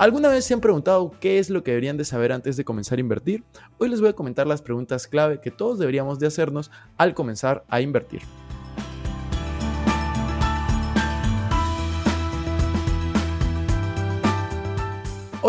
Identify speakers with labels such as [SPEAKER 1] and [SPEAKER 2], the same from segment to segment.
[SPEAKER 1] ¿Alguna vez se han preguntado qué es lo que deberían de saber antes de comenzar a invertir? Hoy les voy a comentar las preguntas clave que todos deberíamos de hacernos al comenzar a invertir.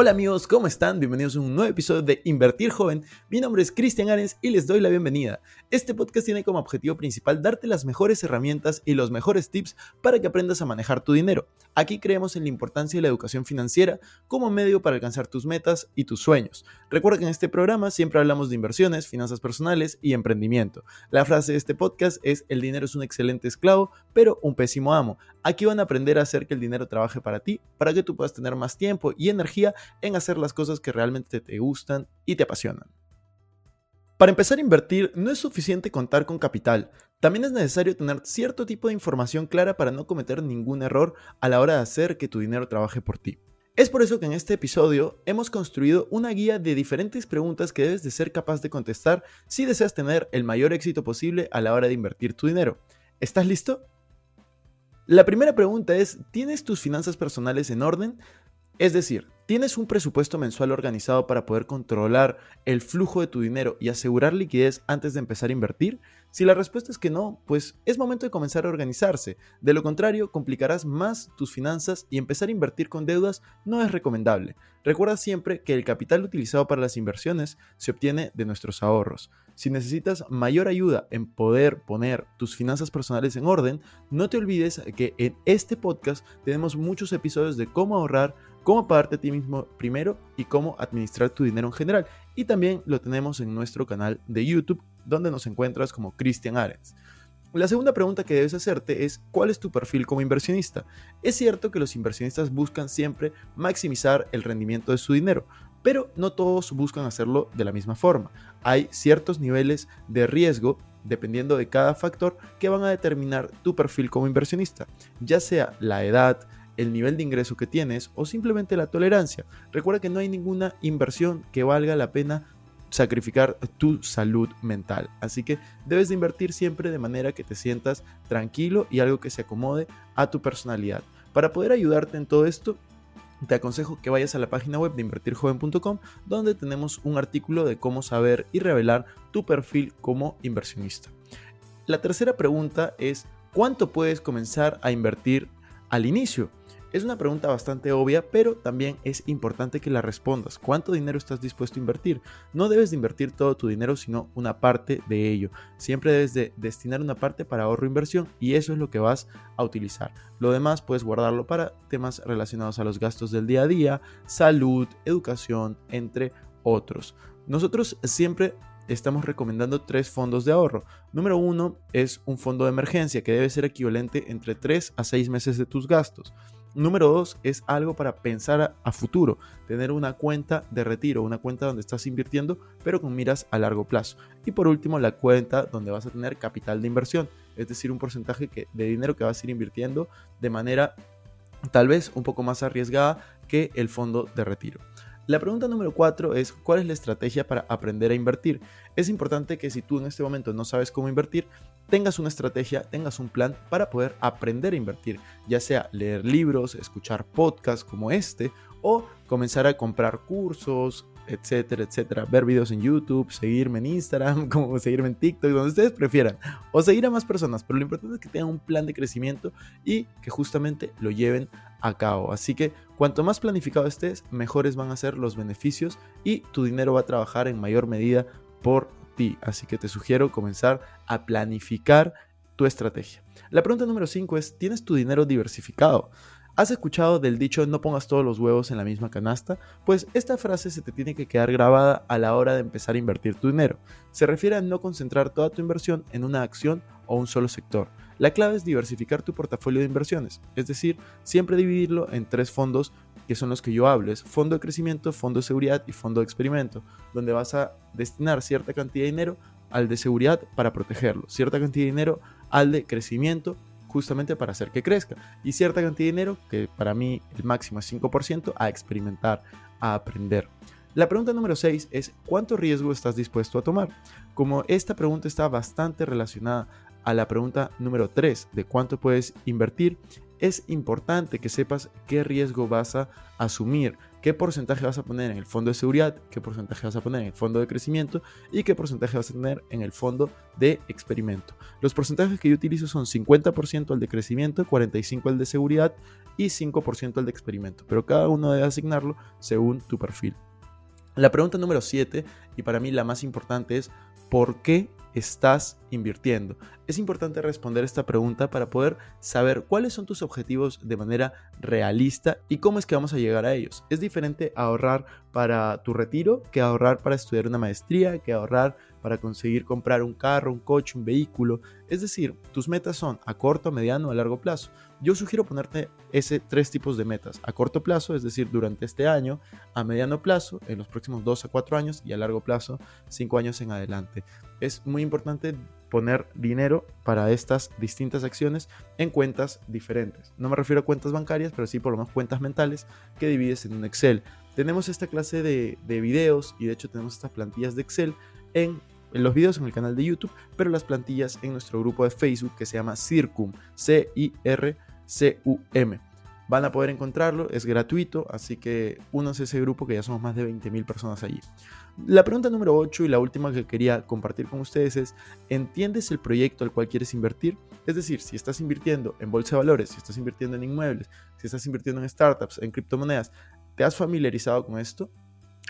[SPEAKER 1] Hola amigos, ¿cómo están? Bienvenidos a un nuevo episodio de Invertir Joven. Mi nombre es Cristian Arens y les doy la bienvenida. Este podcast tiene como objetivo principal darte las mejores herramientas y los mejores tips para que aprendas a manejar tu dinero. Aquí creemos en la importancia de la educación financiera como medio para alcanzar tus metas y tus sueños. Recuerda que en este programa siempre hablamos de inversiones, finanzas personales y emprendimiento. La frase de este podcast es el dinero es un excelente esclavo, pero un pésimo amo. Aquí van a aprender a hacer que el dinero trabaje para ti, para que tú puedas tener más tiempo y energía en hacer las cosas que realmente te gustan y te apasionan. Para empezar a invertir no es suficiente contar con capital, también es necesario tener cierto tipo de información clara para no cometer ningún error a la hora de hacer que tu dinero trabaje por ti. Es por eso que en este episodio hemos construido una guía de diferentes preguntas que debes de ser capaz de contestar si deseas tener el mayor éxito posible a la hora de invertir tu dinero. ¿Estás listo? La primera pregunta es, ¿tienes tus finanzas personales en orden? Es decir, ¿tienes un presupuesto mensual organizado para poder controlar el flujo de tu dinero y asegurar liquidez antes de empezar a invertir? Si la respuesta es que no, pues es momento de comenzar a organizarse. De lo contrario, complicarás más tus finanzas y empezar a invertir con deudas no es recomendable. Recuerda siempre que el capital utilizado para las inversiones se obtiene de nuestros ahorros. Si necesitas mayor ayuda en poder poner tus finanzas personales en orden, no te olvides que en este podcast tenemos muchos episodios de cómo ahorrar, cómo pagarte a ti mismo primero y cómo administrar tu dinero en general. Y también lo tenemos en nuestro canal de YouTube, donde nos encuentras como Christian Arens. La segunda pregunta que debes hacerte es ¿cuál es tu perfil como inversionista? Es cierto que los inversionistas buscan siempre maximizar el rendimiento de su dinero, pero no todos buscan hacerlo de la misma forma. Hay ciertos niveles de riesgo dependiendo de cada factor que van a determinar tu perfil como inversionista, ya sea la edad, el nivel de ingreso que tienes o simplemente la tolerancia. Recuerda que no hay ninguna inversión que valga la pena sacrificar tu salud mental. Así que debes de invertir siempre de manera que te sientas tranquilo y algo que se acomode a tu personalidad. Para poder ayudarte en todo esto, te aconsejo que vayas a la página web de invertirjoven.com donde tenemos un artículo de cómo saber y revelar tu perfil como inversionista. La tercera pregunta es, ¿cuánto puedes comenzar a invertir al inicio? Es una pregunta bastante obvia, pero también es importante que la respondas. ¿Cuánto dinero estás dispuesto a invertir? No debes de invertir todo tu dinero, sino una parte de ello. Siempre debes de destinar una parte para ahorro e inversión y eso es lo que vas a utilizar. Lo demás puedes guardarlo para temas relacionados a los gastos del día a día, salud, educación, entre otros. Nosotros siempre estamos recomendando tres fondos de ahorro. Número uno es un fondo de emergencia que debe ser equivalente entre 3 a 6 meses de tus gastos. Número dos es algo para pensar a, futuro, tener una cuenta de retiro, una cuenta donde estás invirtiendo, pero con miras a largo plazo. Y por último, la cuenta donde vas a tener capital de inversión, es decir, un porcentaje de dinero que vas a ir invirtiendo de manera tal vez un poco más arriesgada que el fondo de retiro. La pregunta número 4 es ¿cuál es la estrategia para aprender a invertir? Es importante que si tú en este momento no sabes cómo invertir, tengas una estrategia, tengas un plan para poder aprender a invertir, ya sea leer libros, escuchar podcasts como este o comenzar a comprar cursos, etcétera, etcétera. Ver videos en YouTube, seguirme en Instagram, como seguirme en TikTok, donde ustedes prefieran. O seguir a más personas. Pero lo importante es que tengan un plan de crecimiento y que justamente lo lleven a cabo. Así que cuanto más planificado estés, mejores van a ser los beneficios y tu dinero va a trabajar en mayor medida por ti. Así que te sugiero comenzar a planificar tu estrategia. La pregunta número 5 es, ¿tienes tu dinero diversificado? ¿Has escuchado del dicho no pongas todos los huevos en la misma canasta? Pues esta frase se te tiene que quedar grabada a la hora de empezar a invertir tu dinero. Se refiere a no concentrar toda tu inversión en una acción o un solo sector. La clave es diversificar tu portafolio de inversiones, es decir, siempre dividirlo en tres fondos que son los que yo hablo, es fondo de crecimiento, fondo de seguridad y fondo de experimento, donde vas a destinar cierta cantidad de dinero al de seguridad para protegerlo, cierta cantidad de dinero al de crecimiento justamente para hacer que crezca. Y cierta cantidad de dinero, que para mí el máximo es 5%, a experimentar, a aprender. La pregunta número 6 es ¿cuánto riesgo estás dispuesto a tomar? Como esta pregunta está bastante relacionada a la pregunta número 3 de cuánto puedes invertir, es importante que sepas qué riesgo vas a asumir. Qué porcentaje vas a poner en el fondo de seguridad, qué porcentaje vas a poner en el fondo de crecimiento y qué porcentaje vas a tener en el fondo de experimento. Los porcentajes que yo utilizo son 50% al de crecimiento, 45% al de seguridad y 5% al de experimento, pero cada uno debe asignarlo según tu perfil. La pregunta número 7, y para mí la más importante es, ¿por qué estás invirtiendo? Es importante responder esta pregunta para poder saber cuáles son tus objetivos de manera realista y cómo es que vamos a llegar a ellos. Es diferente ahorrar para tu retiro que ahorrar para estudiar una maestría, que ahorrar para conseguir comprar un carro, un coche, un vehículo. Es decir, tus metas son a corto, mediano o a largo plazo. Yo sugiero ponerte ese tres tipos de metas. A corto plazo, es decir, durante este año, a mediano plazo, en los próximos dos a cuatro años y a largo plazo, cinco años en adelante. Es muy importante poner dinero para estas distintas acciones en cuentas diferentes. No me refiero a cuentas bancarias, pero sí por lo menos cuentas mentales que divides en un Excel. Tenemos esta clase de, de videos y de hecho tenemos estas plantillas de Excel en en los videos en el canal de YouTube, pero las plantillas en nuestro grupo de Facebook que se llama Circum, C-I-R-C-U-M. Van a poder encontrarlo, es gratuito, así que únanse a ese grupo que ya somos más de 20.000 personas allí. La pregunta número 8 y la última que quería compartir con ustedes es, ¿entiendes el proyecto al cual quieres invertir? Es decir, si estás invirtiendo en bolsa de valores, si estás invirtiendo en inmuebles, si estás invirtiendo en startups, en criptomonedas, ¿te has familiarizado con esto?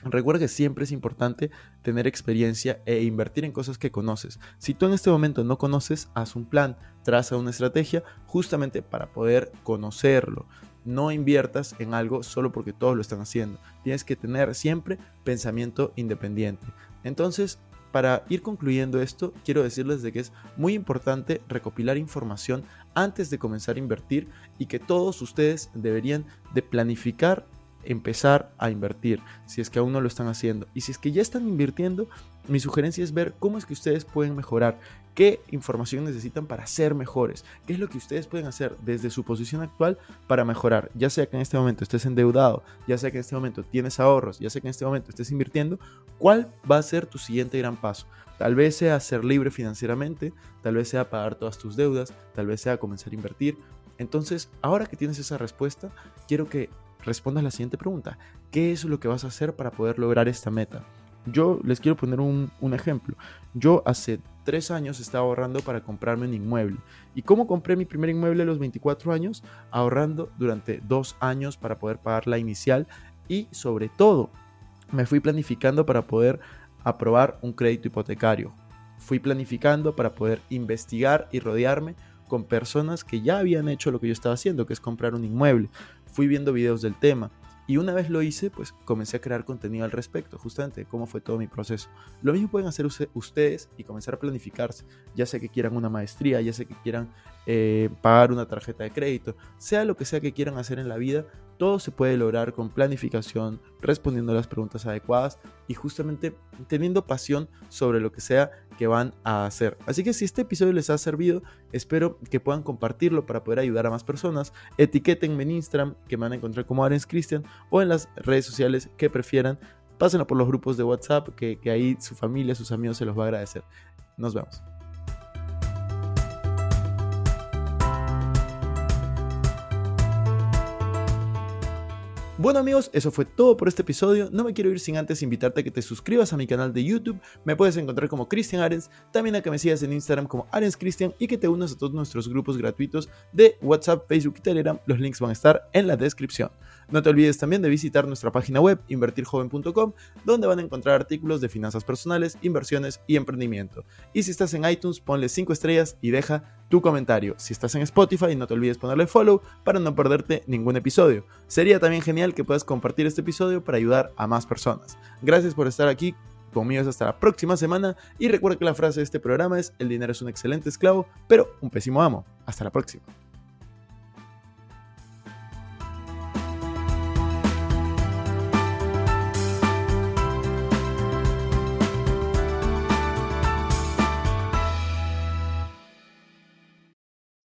[SPEAKER 1] Recuerda que siempre es importante tener experiencia e invertir en cosas que conoces. Si tú en este momento no conoces, haz un plan, traza una estrategia justamente para poder conocerlo. No inviertas en algo solo porque todos lo están haciendo. Tienes que tener siempre pensamiento independiente. Entonces, para ir concluyendo esto, quiero decirles de que es muy importante recopilar información antes de comenzar a invertir y que todos ustedes deberían de planificar empezar a invertir, si es que aún no lo están haciendo. Y si es que ya están invirtiendo, mi sugerencia es ver cómo es que ustedes pueden mejorar, qué información necesitan para ser mejores, qué es lo que ustedes pueden hacer desde su posición actual para mejorar, ya sea que en este momento estés endeudado, ya sea que en este momento tienes ahorros, ya sea que en este momento estés invirtiendo, ¿cuál va a ser tu siguiente gran paso? Tal vez sea ser libre financieramente, tal vez sea pagar todas tus deudas, tal vez sea comenzar a invertir. Entonces, ahora que tienes esa respuesta, quiero que respondas la siguiente pregunta. ¿Qué es lo que vas a hacer para poder lograr esta meta? Yo les quiero poner un, ejemplo. Yo hace tres años estaba ahorrando para comprarme un inmueble. ¿Y cómo compré mi primer inmueble a los 24 años? Ahorrando durante dos años para poder pagar la inicial y sobre todo me fui planificando para poder aprobar un crédito hipotecario. Fui planificando para poder investigar y rodearme con personas que ya habían hecho lo que yo estaba haciendo, que es comprar un inmueble fui viendo videos del tema. Y una vez lo hice, pues comencé a crear contenido al respecto, justamente cómo fue todo mi proceso. Lo mismo pueden hacer ustedes y comenzar a planificarse, ya sea que quieran una maestría, ya sea que quieran eh, pagar una tarjeta de crédito, sea lo que sea que quieran hacer en la vida, todo se puede lograr con planificación, respondiendo las preguntas adecuadas y justamente teniendo pasión sobre lo que sea que van a hacer. Así que si este episodio les ha servido, espero que puedan compartirlo para poder ayudar a más personas. Etiquétenme en Instagram, que me van a encontrar como Arens Christian, o en las redes sociales que prefieran. Pásenlo por los grupos de WhatsApp, que, que ahí su familia, sus amigos se los va a agradecer. Nos vemos. Bueno amigos, eso fue todo por este episodio. No me quiero ir sin antes invitarte a que te suscribas a mi canal de YouTube. Me puedes encontrar como Cristian Arens, también a que me sigas en Instagram como Arens Cristian y que te unas a todos nuestros grupos gratuitos de WhatsApp, Facebook y Telegram. Los links van a estar en la descripción. No te olvides también de visitar nuestra página web invertirjoven.com, donde van a encontrar artículos de finanzas personales, inversiones y emprendimiento. Y si estás en iTunes, ponle 5 estrellas y deja tu comentario. Si estás en Spotify, no te olvides ponerle follow para no perderte ningún episodio. Sería también genial que puedas compartir este episodio para ayudar a más personas. Gracias por estar aquí. Conmigo hasta la próxima semana y recuerda que la frase de este programa es el dinero es un excelente esclavo, pero un pésimo amo. Hasta la próxima.